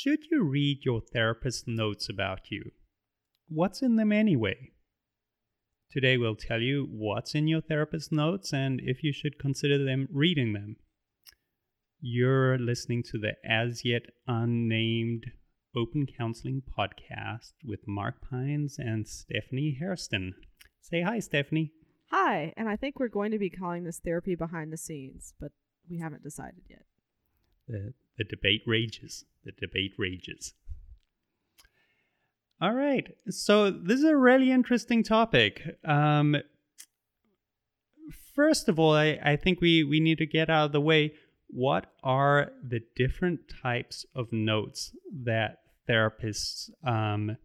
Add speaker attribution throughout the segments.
Speaker 1: Should you read your therapist's notes about you? What's in them anyway? Today we'll tell you what's in your therapist's notes and if you should consider them reading them. You're listening to the as yet unnamed Open Counseling podcast with Mark Pines and Stephanie Hairston. Say hi, Stephanie.
Speaker 2: Hi, and I think we're going to be calling this therapy behind the scenes, but we haven't decided yet.
Speaker 1: The, the debate rages. The debate rages. All right. So this is a really interesting topic. Um, first of all, I, I think we, we need to get out of the way what are the different types of notes that therapists um,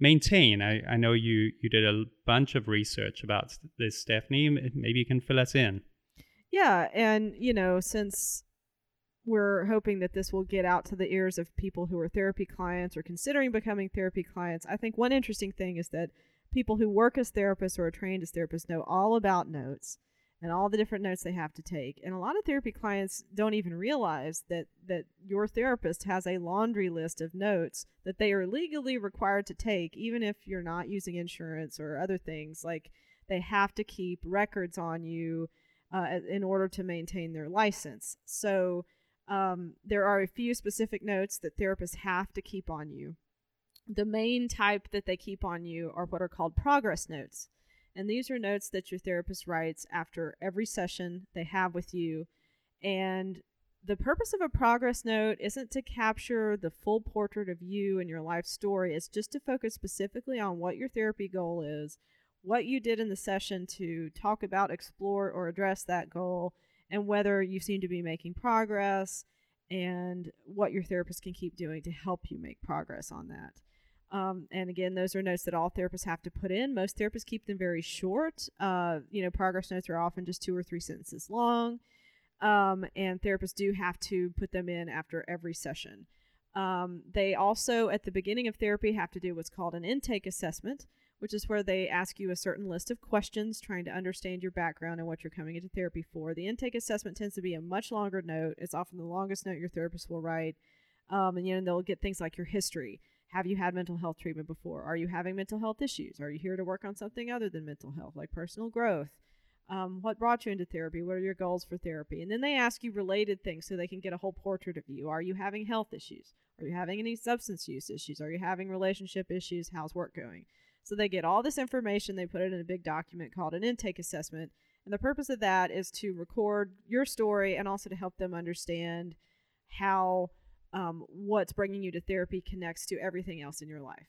Speaker 1: maintain? I, I know you, you did a bunch of research about this, Stephanie. Maybe you can fill us in.
Speaker 2: Yeah. And, you know, since we're hoping that this will get out to the ears of people who are therapy clients or considering becoming therapy clients. I think one interesting thing is that people who work as therapists or are trained as therapists know all about notes and all the different notes they have to take. And a lot of therapy clients don't even realize that that your therapist has a laundry list of notes that they are legally required to take even if you're not using insurance or other things like they have to keep records on you uh, in order to maintain their license. So um, there are a few specific notes that therapists have to keep on you. The main type that they keep on you are what are called progress notes. And these are notes that your therapist writes after every session they have with you. And the purpose of a progress note isn't to capture the full portrait of you and your life story, it's just to focus specifically on what your therapy goal is, what you did in the session to talk about, explore, or address that goal, and whether you seem to be making progress and what your therapist can keep doing to help you make progress on that. Um, and again, those are notes that all therapists have to put in. Most therapists keep them very short. Uh, you know, progress notes are often just two or three sentences long. Um, and therapists do have to put them in after every session. Um, they also, at the beginning of therapy, have to do what's called an intake assessment, which is where they ask you a certain list of questions trying to understand your background and what you're coming into therapy for. The intake assessment tends to be a much longer note. It's often the longest note your therapist will write. Um, and you know they'll get things like your history. Have you had mental health treatment before? Are you having mental health issues? Are you here to work on something other than mental health, like personal growth? Um, what brought you into therapy? What are your goals for therapy? And then they ask you related things so they can get a whole portrait of you. Are you having health issues? Are you having any substance use issues? Are you having relationship issues? How's work going? So they get all this information, they put it in a big document called an intake assessment. And the purpose of that is to record your story and also to help them understand how um, what's bringing you to therapy connects to everything else in your life.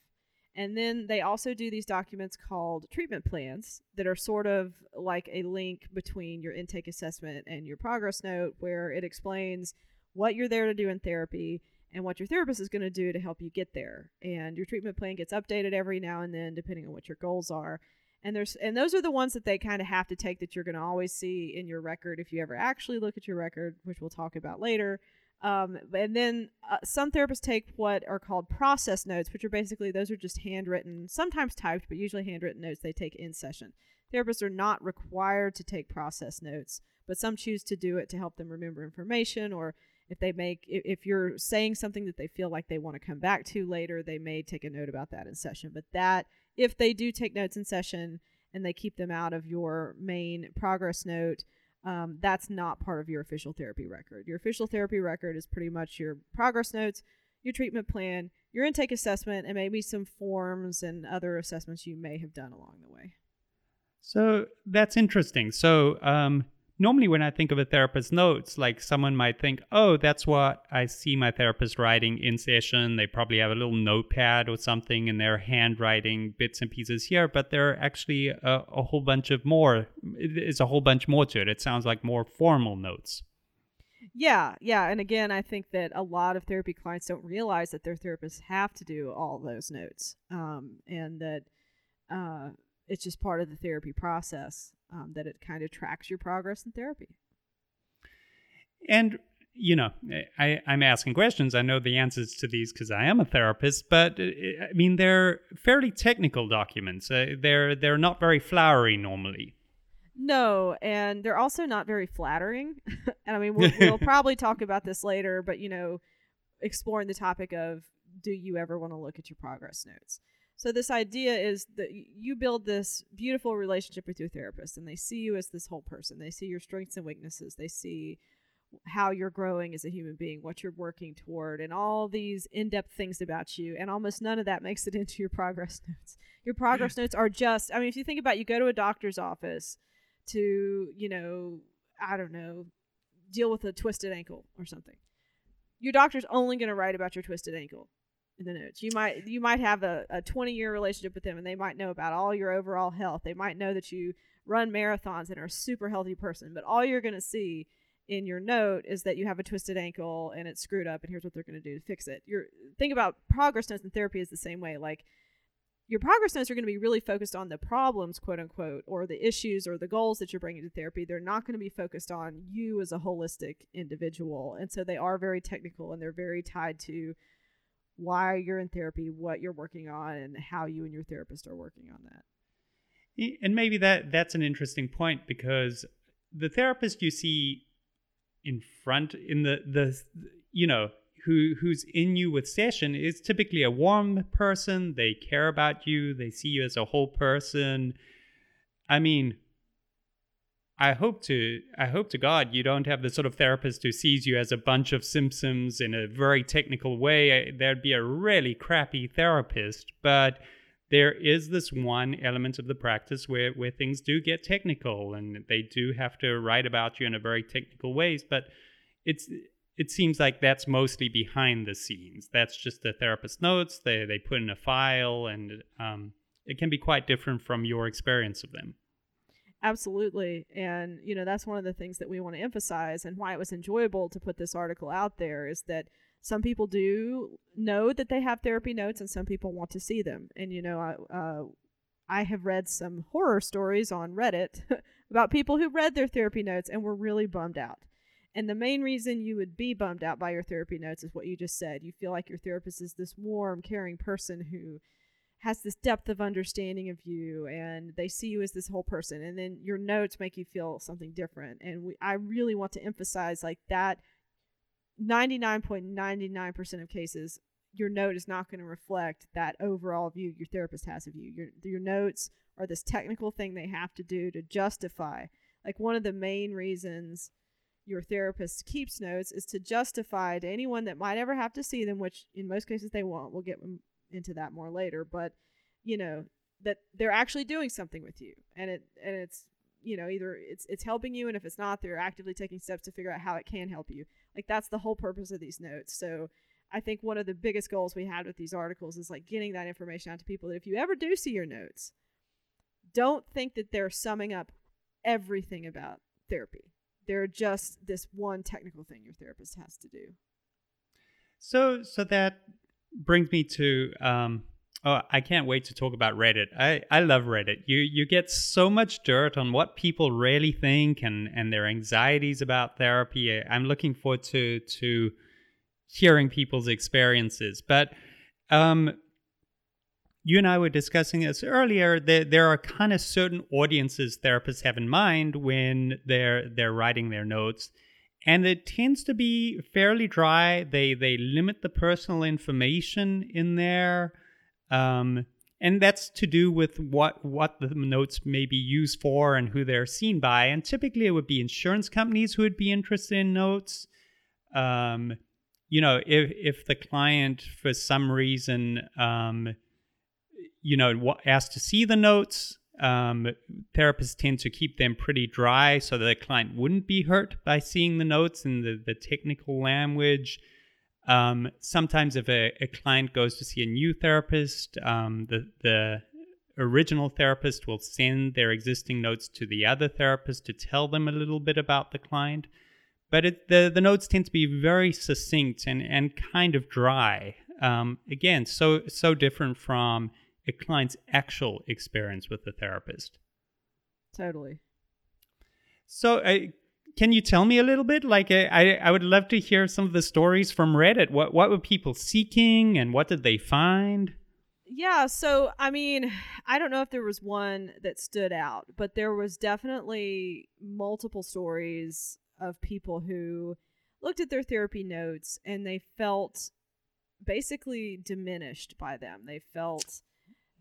Speaker 2: And then they also do these documents called treatment plans that are sort of like a link between your intake assessment and your progress note, where it explains what you're there to do in therapy and what your therapist is going to do to help you get there. And your treatment plan gets updated every now and then depending on what your goals are. And there's and those are the ones that they kind of have to take that you're going to always see in your record if you ever actually look at your record, which we'll talk about later. Um, and then uh, some therapists take what are called process notes, which are basically those are just handwritten, sometimes typed, but usually handwritten notes they take in session. Therapists are not required to take process notes, but some choose to do it to help them remember information or if they make if you're saying something that they feel like they want to come back to later they may take a note about that in session. But that if they do take notes in session and they keep them out of your main progress note um, that's not part of your official therapy record. Your official therapy record is pretty much your progress notes your treatment plan your intake assessment and maybe some forms and other assessments you may have done along the way.
Speaker 1: So that's interesting. So um, normally when I think of a therapist's notes, like someone might think, oh, that's what I see my therapist writing in session. They probably have a little notepad or something and they're handwriting bits and pieces here, but there are actually a, a whole bunch of more. It's a whole bunch more to it. It sounds like more formal notes.
Speaker 2: Yeah, yeah. And again, I think that a lot of therapy clients don't realize that their therapists have to do all those notes um, and that uh, it's just part of the therapy process um, that it kind of tracks your progress in therapy.
Speaker 1: And you know, I, I'm asking questions. I know the answers to these because I am a therapist, but uh, I mean they're fairly technical documents. Uh, they're they're not very flowery normally.
Speaker 2: No, and they're also not very flattering. and I mean, we'll, we'll probably talk about this later, but you know, exploring the topic of do you ever want to look at your progress notes? So this idea is that you build this beautiful relationship with your therapist and they see you as this whole person. They see your strengths and weaknesses. They see how you're growing as a human being, what you're working toward, and all these in depth things about you. And almost none of that makes it into your progress notes. Your progress notes are just, I mean, if you think about it, you go to a doctor's office to, you know, I don't know, deal with a twisted ankle or something. Your doctor's only going to write about your twisted ankle in the notes. You might you might have a, a 20 year relationship with them and they might know about all your overall health. They might know that you run marathons and are a super healthy person, but all you're going to see in your note is that you have a twisted ankle and it's screwed up and here's what they're going to do to fix it. Your think about progress notes in therapy is the same way. Like your progress notes are going to be really focused on the problems, quote unquote, or the issues or the goals that you're bringing to therapy. They're not going to be focused on you as a holistic individual. And so they are very technical and they're very tied to why you're in therapy, what you're working on, and how you and your therapist are working on that.
Speaker 1: And maybe that that's an interesting point because the therapist you see in front in the the you know who who's in you with session is typically a warm person. They care about you. They see you as a whole person. I mean, I hope to I hope to God you don't have the sort of therapist who sees you as a bunch of symptoms in a very technical way. There'd be a really crappy therapist, but there is this one element of the practice where, where things do get technical and they do have to write about you in a very technical ways, but it's it seems like that's mostly behind the scenes. That's just the therapist notes. They they put in a file, and um, it can be quite different from your experience of them.
Speaker 2: Absolutely, and you know that's one of the things that we want to emphasize, and why it was enjoyable to put this article out there is that some people do know that they have therapy notes and some people want to see them and you know I, uh, I have read some horror stories on reddit about people who read their therapy notes and were really bummed out and the main reason you would be bummed out by your therapy notes is what you just said. You feel like your therapist is this warm caring person who has this depth of understanding of you and they see you as this whole person and then your notes make you feel something different and we, i really want to emphasize like that 99.99% of cases, your note is not going to reflect that overall view your therapist has of you. Your, your notes are this technical thing they have to do to justify. Like one of the main reasons your therapist keeps notes is to justify to anyone that might ever have to see them, which in most cases they won't. We'll get into that more later, but you know that they're actually doing something with you, and it and it's you know either it's it's helping you, and if it's not, they're actively taking steps to figure out how it can help you. Like that's the whole purpose of these notes. So I think one of the biggest goals we had with these articles is like getting that information out to people that if you ever do see your notes, don't think that they're summing up everything about therapy. They're just this one technical thing your therapist has to do.
Speaker 1: So, so that brings me to um, Oh, I can't wait to talk about Reddit. I, I love Reddit. You you get so much dirt on what people really think and, and their anxieties about therapy. I'm looking forward to to hearing people's experiences. But um, you and I were discussing this earlier. There there are kind of certain audiences therapists have in mind when they're they're writing their notes. And it tends to be fairly dry. They they limit the personal information in there. Um, and that's to do with what what the notes may be used for and who they're seen by. And typically, it would be insurance companies who would be interested in notes. Um, you know, if if the client for some reason, um, you know, asked to see the notes, um, therapists tend to keep them pretty dry so the client wouldn't be hurt by seeing the notes and the, the technical language. Um, sometimes, if a, a, client goes to see a new therapist, um, the the original therapist will send their existing notes to the other therapist to tell them a little bit about the client. But it, the the notes tend to be very succinct and and kind of dry. Um, again, so so different from a client's actual experience with the therapist.
Speaker 2: Totally.
Speaker 1: So, uh, can you tell me a little bit? Like, I, I would love to hear some of the stories from Reddit. What what were people seeking, and what did they find?
Speaker 2: Yeah, so I mean, I don't know if there was one that stood out, but there was definitely multiple stories of people who looked at their therapy notes and they felt basically diminished by them. They felt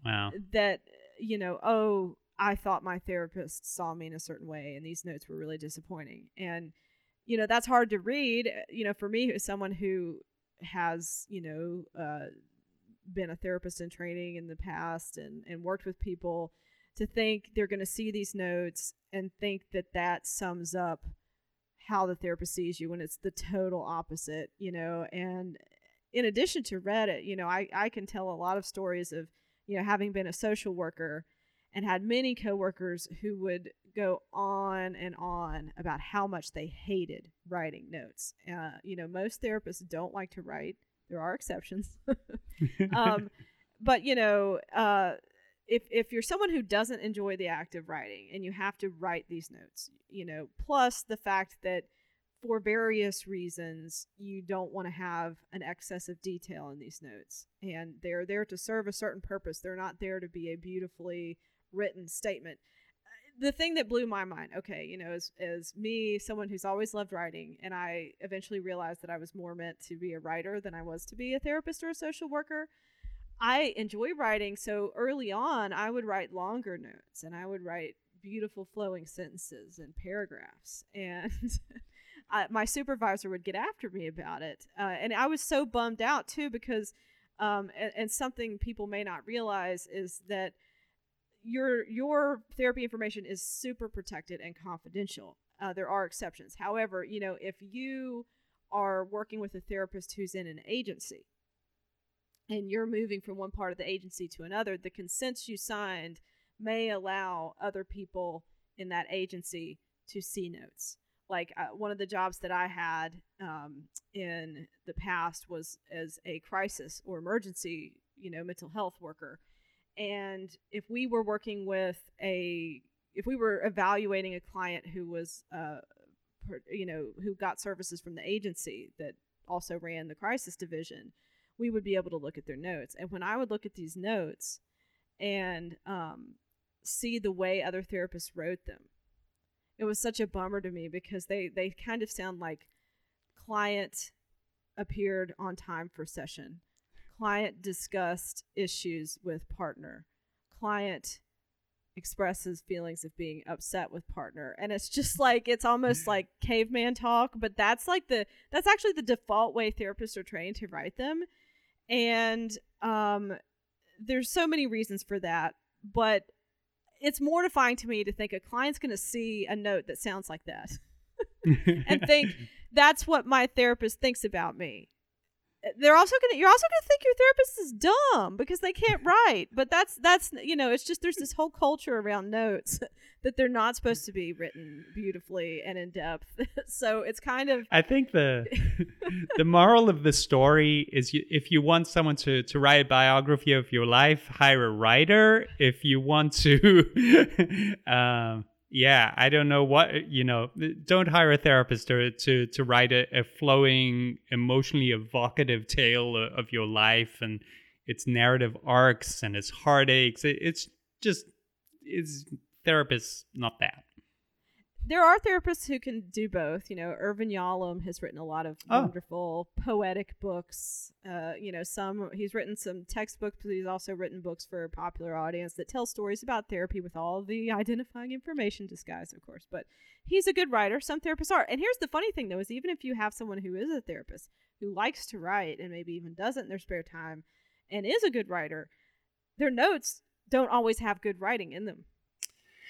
Speaker 1: Wow.
Speaker 2: that you know, oh, I thought my therapist saw me in a certain way, and these notes were really disappointing. And you know, that's hard to read. uh, You know, for me, as someone who has you know uh, been a therapist in training in the past and and worked with people, to think they're going to see these notes and think that that sums up how the therapist sees you when it's the total opposite. You know, and in addition to Reddit, you know, I I can tell a lot of stories of you know, having been a social worker and had many coworkers who would go on and on about how much they hated writing notes. Uh, you know, most therapists don't like to write. There are exceptions. um, but you know, uh, if if you're someone who doesn't enjoy the act of writing and you have to write these notes, you know, plus the fact that for various reasons you don't want to have an excess of detail in these notes and they're there to serve a certain purpose. They're not there to be a beautifully written statement. The thing that blew my mind okay you know as, as me someone who's always loved writing and i eventually realized that i was more meant to be a writer than i was to be a therapist or a social worker i enjoy writing so early on i would write longer notes and i would write beautiful flowing sentences and paragraphs and I, my supervisor would get after me about it, uh, and I was so bummed out too because, um, and, and something people may not realize is that your your therapy information is super protected and confidential. Uh, there are exceptions, however, you know if you are working with a therapist who's in an agency and you're moving from one part of the agency to another, the consents you signed may allow other people in that agency to see notes like uh, one of the jobs that I had um, in the past was as a crisis or emergency, you know, mental health worker. And if we were working with a, if we were evaluating a client who was, uh, you know, who got services from the agency that also ran the crisis division, we would be able to look at their notes. And when I would look at these notes and um, see the way other therapists wrote them, it was such a bummer to me because they they kind of sound like client appeared on time for session client discussed issues with partner client expresses feelings of being upset with partner. And it's just like it's almost like caveman talk but that's like the that's actually the default way therapists are trained to write them. And um there's so many reasons for that but it's mortifying to me to think a client's going to see a note that sounds like that and think that's what my therapist thinks about me. They're also gonna. You're also gonna think your therapist is dumb because they can't write. But that's that's you know. It's just there's this whole culture around notes that they're not supposed to be written beautifully and in depth. so it's kind of.
Speaker 1: I think the the moral of the story is you, if you want someone to to write a biography of your life, hire a writer. If you want to. um, yeah, I don't know what uh, you know. Don't hire a therapist to to, to write a, a flowing, emotionally evocative tale uh, of your life and its narrative arcs and its heartaches. It, it's just it's therapists not that.
Speaker 2: There are therapists who can do both. You know, Irvin Yalom has written a lot of
Speaker 1: Oh.
Speaker 2: wonderful poetic books. Uh, you know, some he's written some textbooks, but he's also written books for a popular audience that tell stories about therapy with all the identifying information disguised, of course. But he's a good writer. Some therapists are. And here's the funny thing, though, is even if you have someone who is a therapist who likes to write and maybe even does it in their spare time and is a good writer, their notes don't always have good writing in them.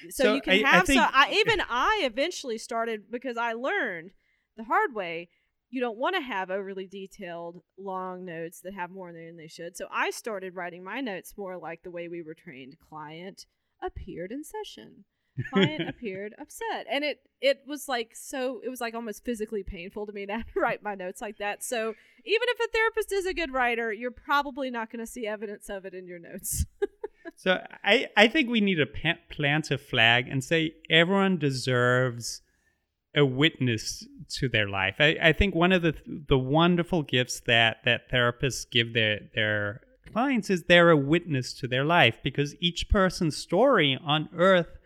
Speaker 2: So,
Speaker 1: So
Speaker 2: you can
Speaker 1: I- I
Speaker 2: have
Speaker 1: think-
Speaker 2: so I even I eventually started because I learned the hard way you don't want to have overly detailed long notes that have more than they should. So I started writing my notes more like the way we were trained. Client appeared in session. Client appeared upset. And it it was like so it was like almost physically painful to me to write my notes like that. So even if a therapist is a good writer, you're probably not going to see evidence of it in your notes.
Speaker 1: So I, I think we need to plant a flag and say everyone deserves a witness to their life. I, I think one of the the wonderful gifts that that therapists give their their clients is they're a witness to their life because each person's story on earth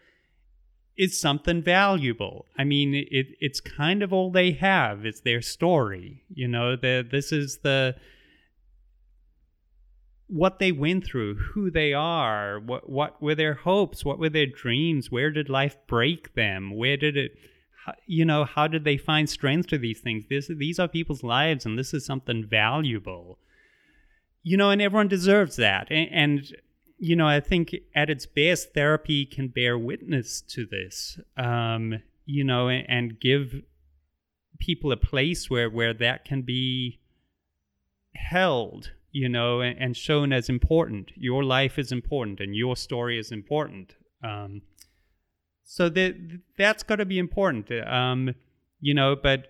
Speaker 1: is something valuable. I mean, it it's kind of all they have. It's their story. You know, the this is the what they went through, who they are, what what were their hopes, what were their dreams, where did life break them, where did it you know how did they find strength to these things? This these are people's lives and this is something valuable. You know and everyone deserves that and, and you know i think at its best therapy can bear witness to this um, you know and, and give people a place where where that can be held you know, and, and shown as important. Your life is important, and your story is important. Um, so that that's got to be important. Um, you know, but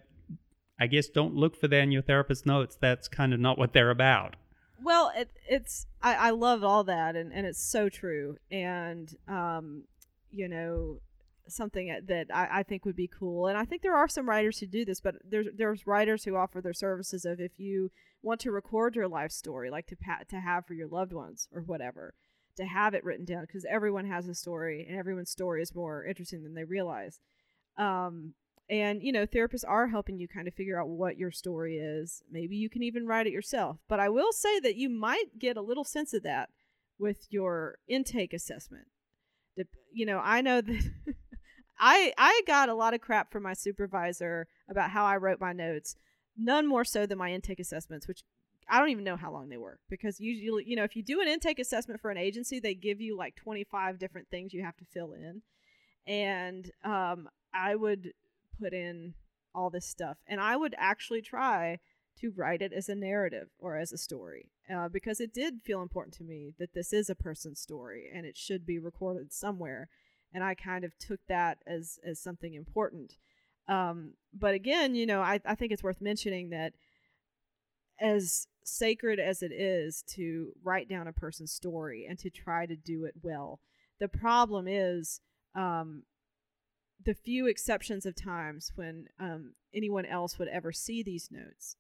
Speaker 1: I guess don't look for that in your therapist's notes. That's kind of not what they're about.
Speaker 2: Well, it, it's I, I love all that, and, and it's so true. And um, you know, something that I, I think would be cool. And I think there are some writers who do this, but there's there's writers who offer their services of if you want to record your life story, like to pa- to have for your loved ones or whatever, to have it written down because everyone has a story and everyone's story is more interesting than they realize. Um, and you know, therapists are helping you kind of figure out what your story is. Maybe you can even write it yourself. But I will say that you might get a little sense of that with your intake assessment. You know, I know that I I got a lot of crap from my supervisor about how I wrote my notes none more so than my intake assessments, which I don't even know how long they were because usually, you know, if you do an intake assessment for an agency, they give you like 25 different things you have to fill in. And um, I would put in all this stuff and I would actually try to write it as a narrative or as a story uh, because it did feel important to me that this is a person's story and it should be recorded somewhere. And I kind of took that as, as something important. Um, but again, you know, I, I think it's worth mentioning that as sacred as it is to write down a person's story and to try to do it well, the problem is um, the few exceptions of times when um, anyone else would ever see these notes.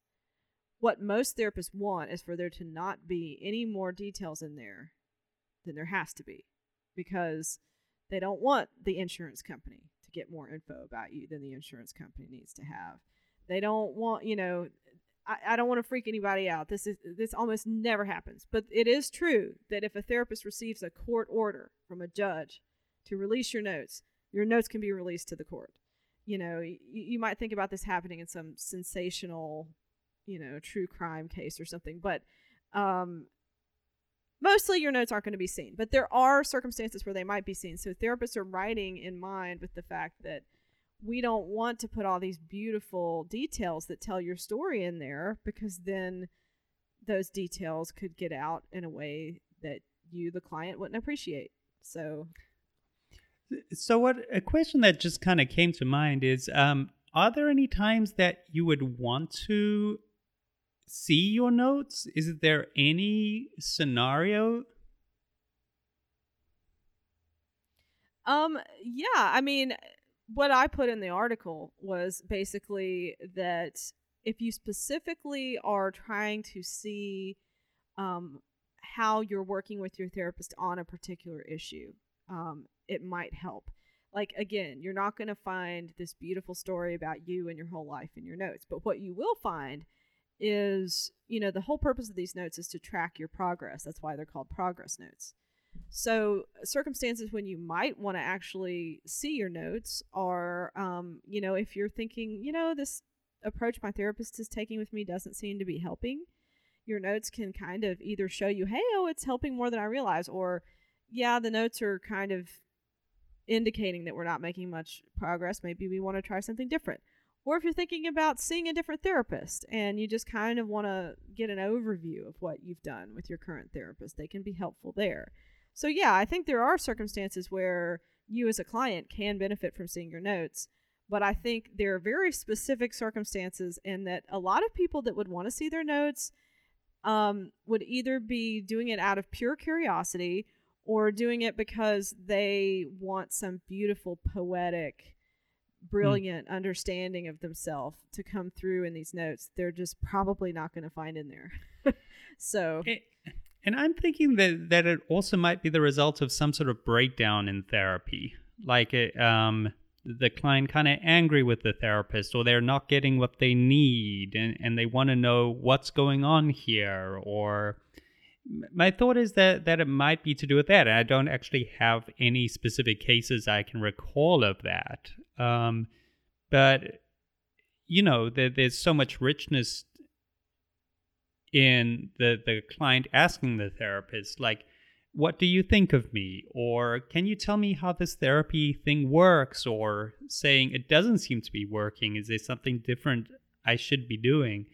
Speaker 2: What most therapists want is for there to not be any more details in there than there has to be because they don't want the insurance company to get more info about you than the insurance company needs to have. They don't want, you know, I, I don't want to freak anybody out. This is this almost never happens. But it is true that if a therapist receives a court order from a judge to release your notes, your notes can be released to the court. You know, you, you might think about this happening in some sensational, you know, true crime case or something, but um, mostly your notes aren't going to be seen, but there are circumstances where they might be seen. So therapists are writing in mind with the fact that we don't want to put all these beautiful details that tell your story in there because then those details could get out in a way that you the client wouldn't appreciate. So
Speaker 1: so what a question that just kind of came to mind is um are there any times that you would want to see your notes? Is there any scenario?
Speaker 2: Um, yeah, I mean, what I put in the article was basically that if you specifically are trying to see um, how you're working with your therapist on a particular issue, um, it might help. Like, again, you're not going to find this beautiful story about you and your whole life in your notes, but what you will find is, you know, the whole purpose of these notes is to track your progress. That's why they're called progress notes. So, circumstances when you might want to actually see your notes are, um, you know, if you're thinking, you know, this approach my therapist is taking with me doesn't seem to be helping, your notes can kind of either show you, hey, oh, it's helping more than I realize, or, yeah, the notes are kind of indicating that we're not making much progress. Maybe we want to try something different or if you're thinking about seeing a different therapist and you just kind of want to get an overview of what you've done with your current therapist, they can be helpful there. So, yeah, I think there are circumstances where you as a client can benefit from seeing your notes, but I think there are very specific circumstances, and that a lot of people that would want to see their notes um, would either be doing it out of pure curiosity or doing it because they want some beautiful poetic. Brilliant mm. understanding of themselves to come through in these notes they're just probably not going to find in there so
Speaker 1: and i'm thinking that that it also might be the result of some sort of breakdown in therapy like a, um, the client kind of angry with the therapist or they're not getting what they need and, and they want to know what's going on here or my thought is that that it might be to do with that. I don't actually have any specific cases I can recall of that. Um, but you know, there, there's so much richness in the the client asking the therapist, like, "What do you think of me?" or "Can you tell me how this therapy thing works?" or saying, "It doesn't seem to be working. Is there something different I should be doing?"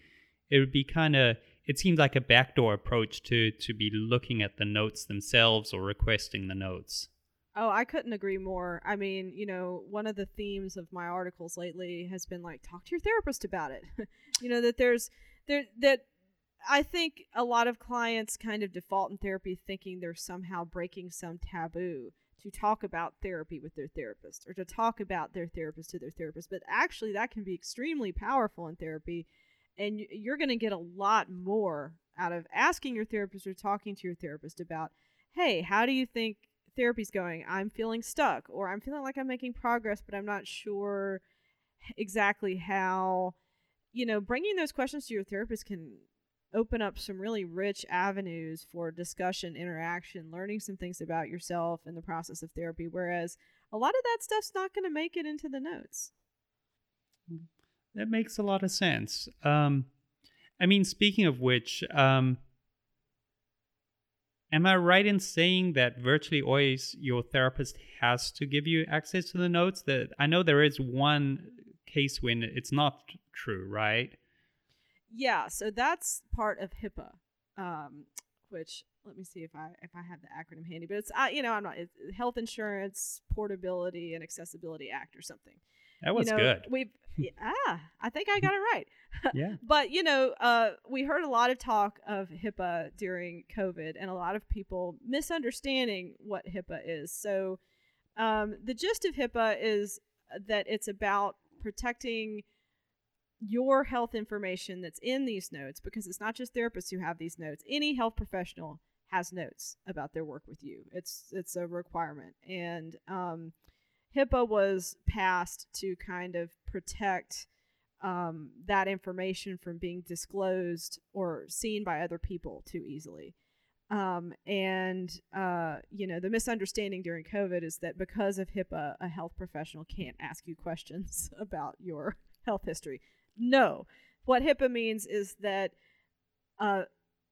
Speaker 1: It would be kind of it seems like a backdoor approach to to be looking at the notes themselves or requesting the notes.
Speaker 2: Oh, I couldn't agree more. I mean, you know, one of the themes of my articles lately has been like talk to your therapist about it. you know that there's there that I think a lot of clients kind of default in therapy thinking they're somehow breaking some taboo to talk about therapy with their therapist or to talk about their therapist to their therapist. But actually, that can be extremely powerful in therapy and you're going to get a lot more out of asking your therapist or talking to your therapist about hey how do you think therapy's going i'm feeling stuck or i'm feeling like i'm making progress but i'm not sure exactly how you know bringing those questions to your therapist can open up some really rich avenues for discussion interaction learning some things about yourself in the process of therapy whereas a lot of that stuff's not going to make it into the notes
Speaker 1: mm-hmm. That makes a lot of sense. Um, I mean, speaking of which, um, am I right in saying that virtually always your therapist has to give you access to the notes? That I know there is one case when it's not true, right?
Speaker 2: Yeah, so that's part of HIPAA, um, which let me see if I if I have the acronym handy, but it's uh, you know I'm not Health Insurance Portability and Accessibility Act or something.
Speaker 1: That was
Speaker 2: you know,
Speaker 1: good.
Speaker 2: We've yeah, I think I got it right.
Speaker 1: yeah.
Speaker 2: but you know, uh, we heard a lot of talk of HIPAA during COVID, and a lot of people misunderstanding what HIPAA is. So, um, the gist of HIPAA is that it's about protecting your health information that's in these notes because it's not just therapists who have these notes. Any health professional has notes about their work with you. It's it's a requirement, and um, HIPAA was passed to kind of protect um, that information from being disclosed or seen by other people too easily. Um, and, uh, you know, the misunderstanding during COVID is that because of HIPAA, a health professional can't ask you questions about your health history. No. What HIPAA means is that uh,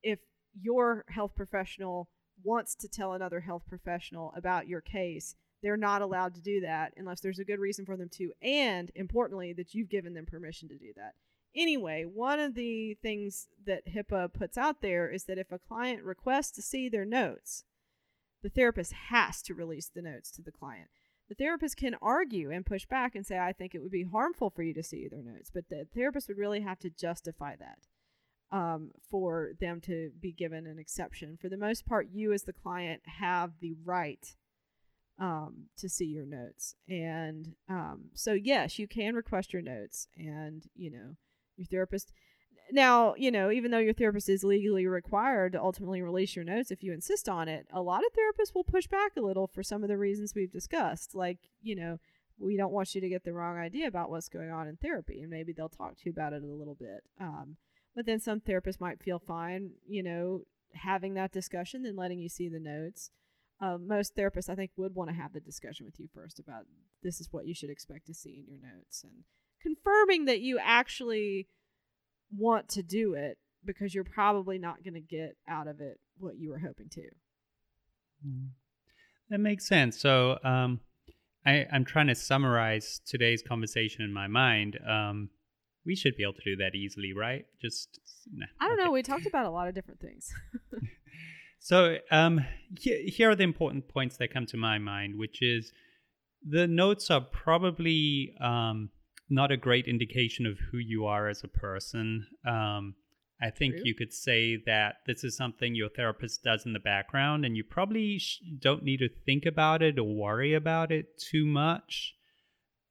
Speaker 2: if your health professional wants to tell another health professional about your case, they're not allowed to do that unless there's a good reason for them to, and importantly, that you've given them permission to do that. Anyway, one of the things that HIPAA puts out there is that if a client requests to see their notes, the therapist has to release the notes to the client. The therapist can argue and push back and say, I think it would be harmful for you to see their notes, but the therapist would really have to justify that um, for them to be given an exception. For the most part, you as the client have the right um, to see your notes. And um, so, yes, you can request your notes, and you know, your therapist. Now, you know, even though your therapist is legally required to ultimately release your notes if you insist on it, a lot of therapists will push back a little for some of the reasons we've discussed. Like, you know, we don't want you to get the wrong idea about what's going on in therapy, and maybe they'll talk to you about it a little bit. Um, but then some therapists might feel fine, you know, having that discussion and letting you see the notes uh, most therapists I think would want to have the discussion with you first about this is what you should expect to see in your notes and confirming that you actually want to do it because you're probably not going to get out of it what you were hoping to.
Speaker 1: Mm-hmm. That makes sense. So um, I, I'm trying to summarize today's conversation in my mind. Um, we should be able to do that easily, right? Just
Speaker 2: nah, I don't okay. know. We talked about a lot of different things.
Speaker 1: So um, here, here are the important points that come to my mind, which is the notes are probably um, not a great indication of who you are as a person. Um, I think True. you could say that this is something your therapist does in the background, and you probably sh- don't need to think about it or worry about it too much.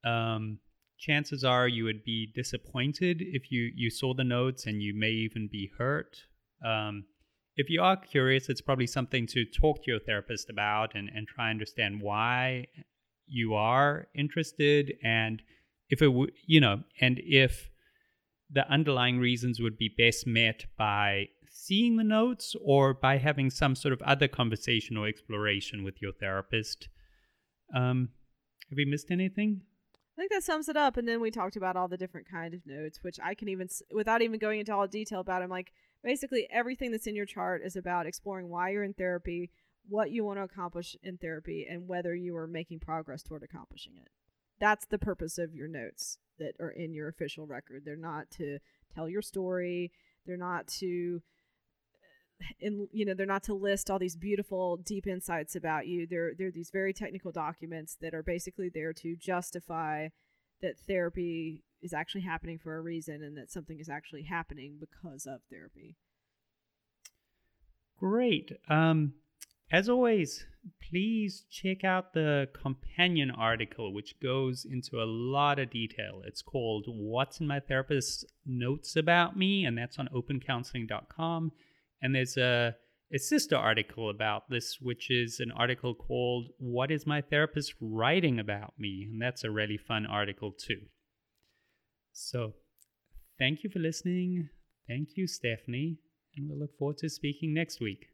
Speaker 1: Um, chances are you would be disappointed if you, you saw the notes, and you may even be hurt. Um, if you are curious, it's probably something to talk to your therapist about and, and try and understand why you are interested and if it would, you know, and if the underlying reasons would be best met by seeing the notes or by having some sort of other conversation or exploration with your therapist. Um, have we missed anything?
Speaker 2: I think that sums it up. And then we talked about all the different kind of notes, which I can even, without even going into all detail about, I'm like basically everything that's in your chart is about exploring why you're in therapy, what you want to accomplish in therapy, and whether you are making progress toward accomplishing it. That's the purpose of your notes that are in your official record. They're not to tell your story. They're not to in you know they're not to list all these beautiful deep insights about you they're they're these very technical documents that are basically there to justify that therapy is actually happening for a reason and that something is actually happening because of therapy
Speaker 1: great um as always, please check out the companion article, which goes into a lot of detail. It's called What's in My Therapist's Notes About Me, and that's on opencounseling.com. And there's a, a sister article about this, which is an article called What is My Therapist Writing About Me? And that's a really fun article, too. So, thank you for listening. Thank you, Stephanie. And we'll look forward to speaking next week.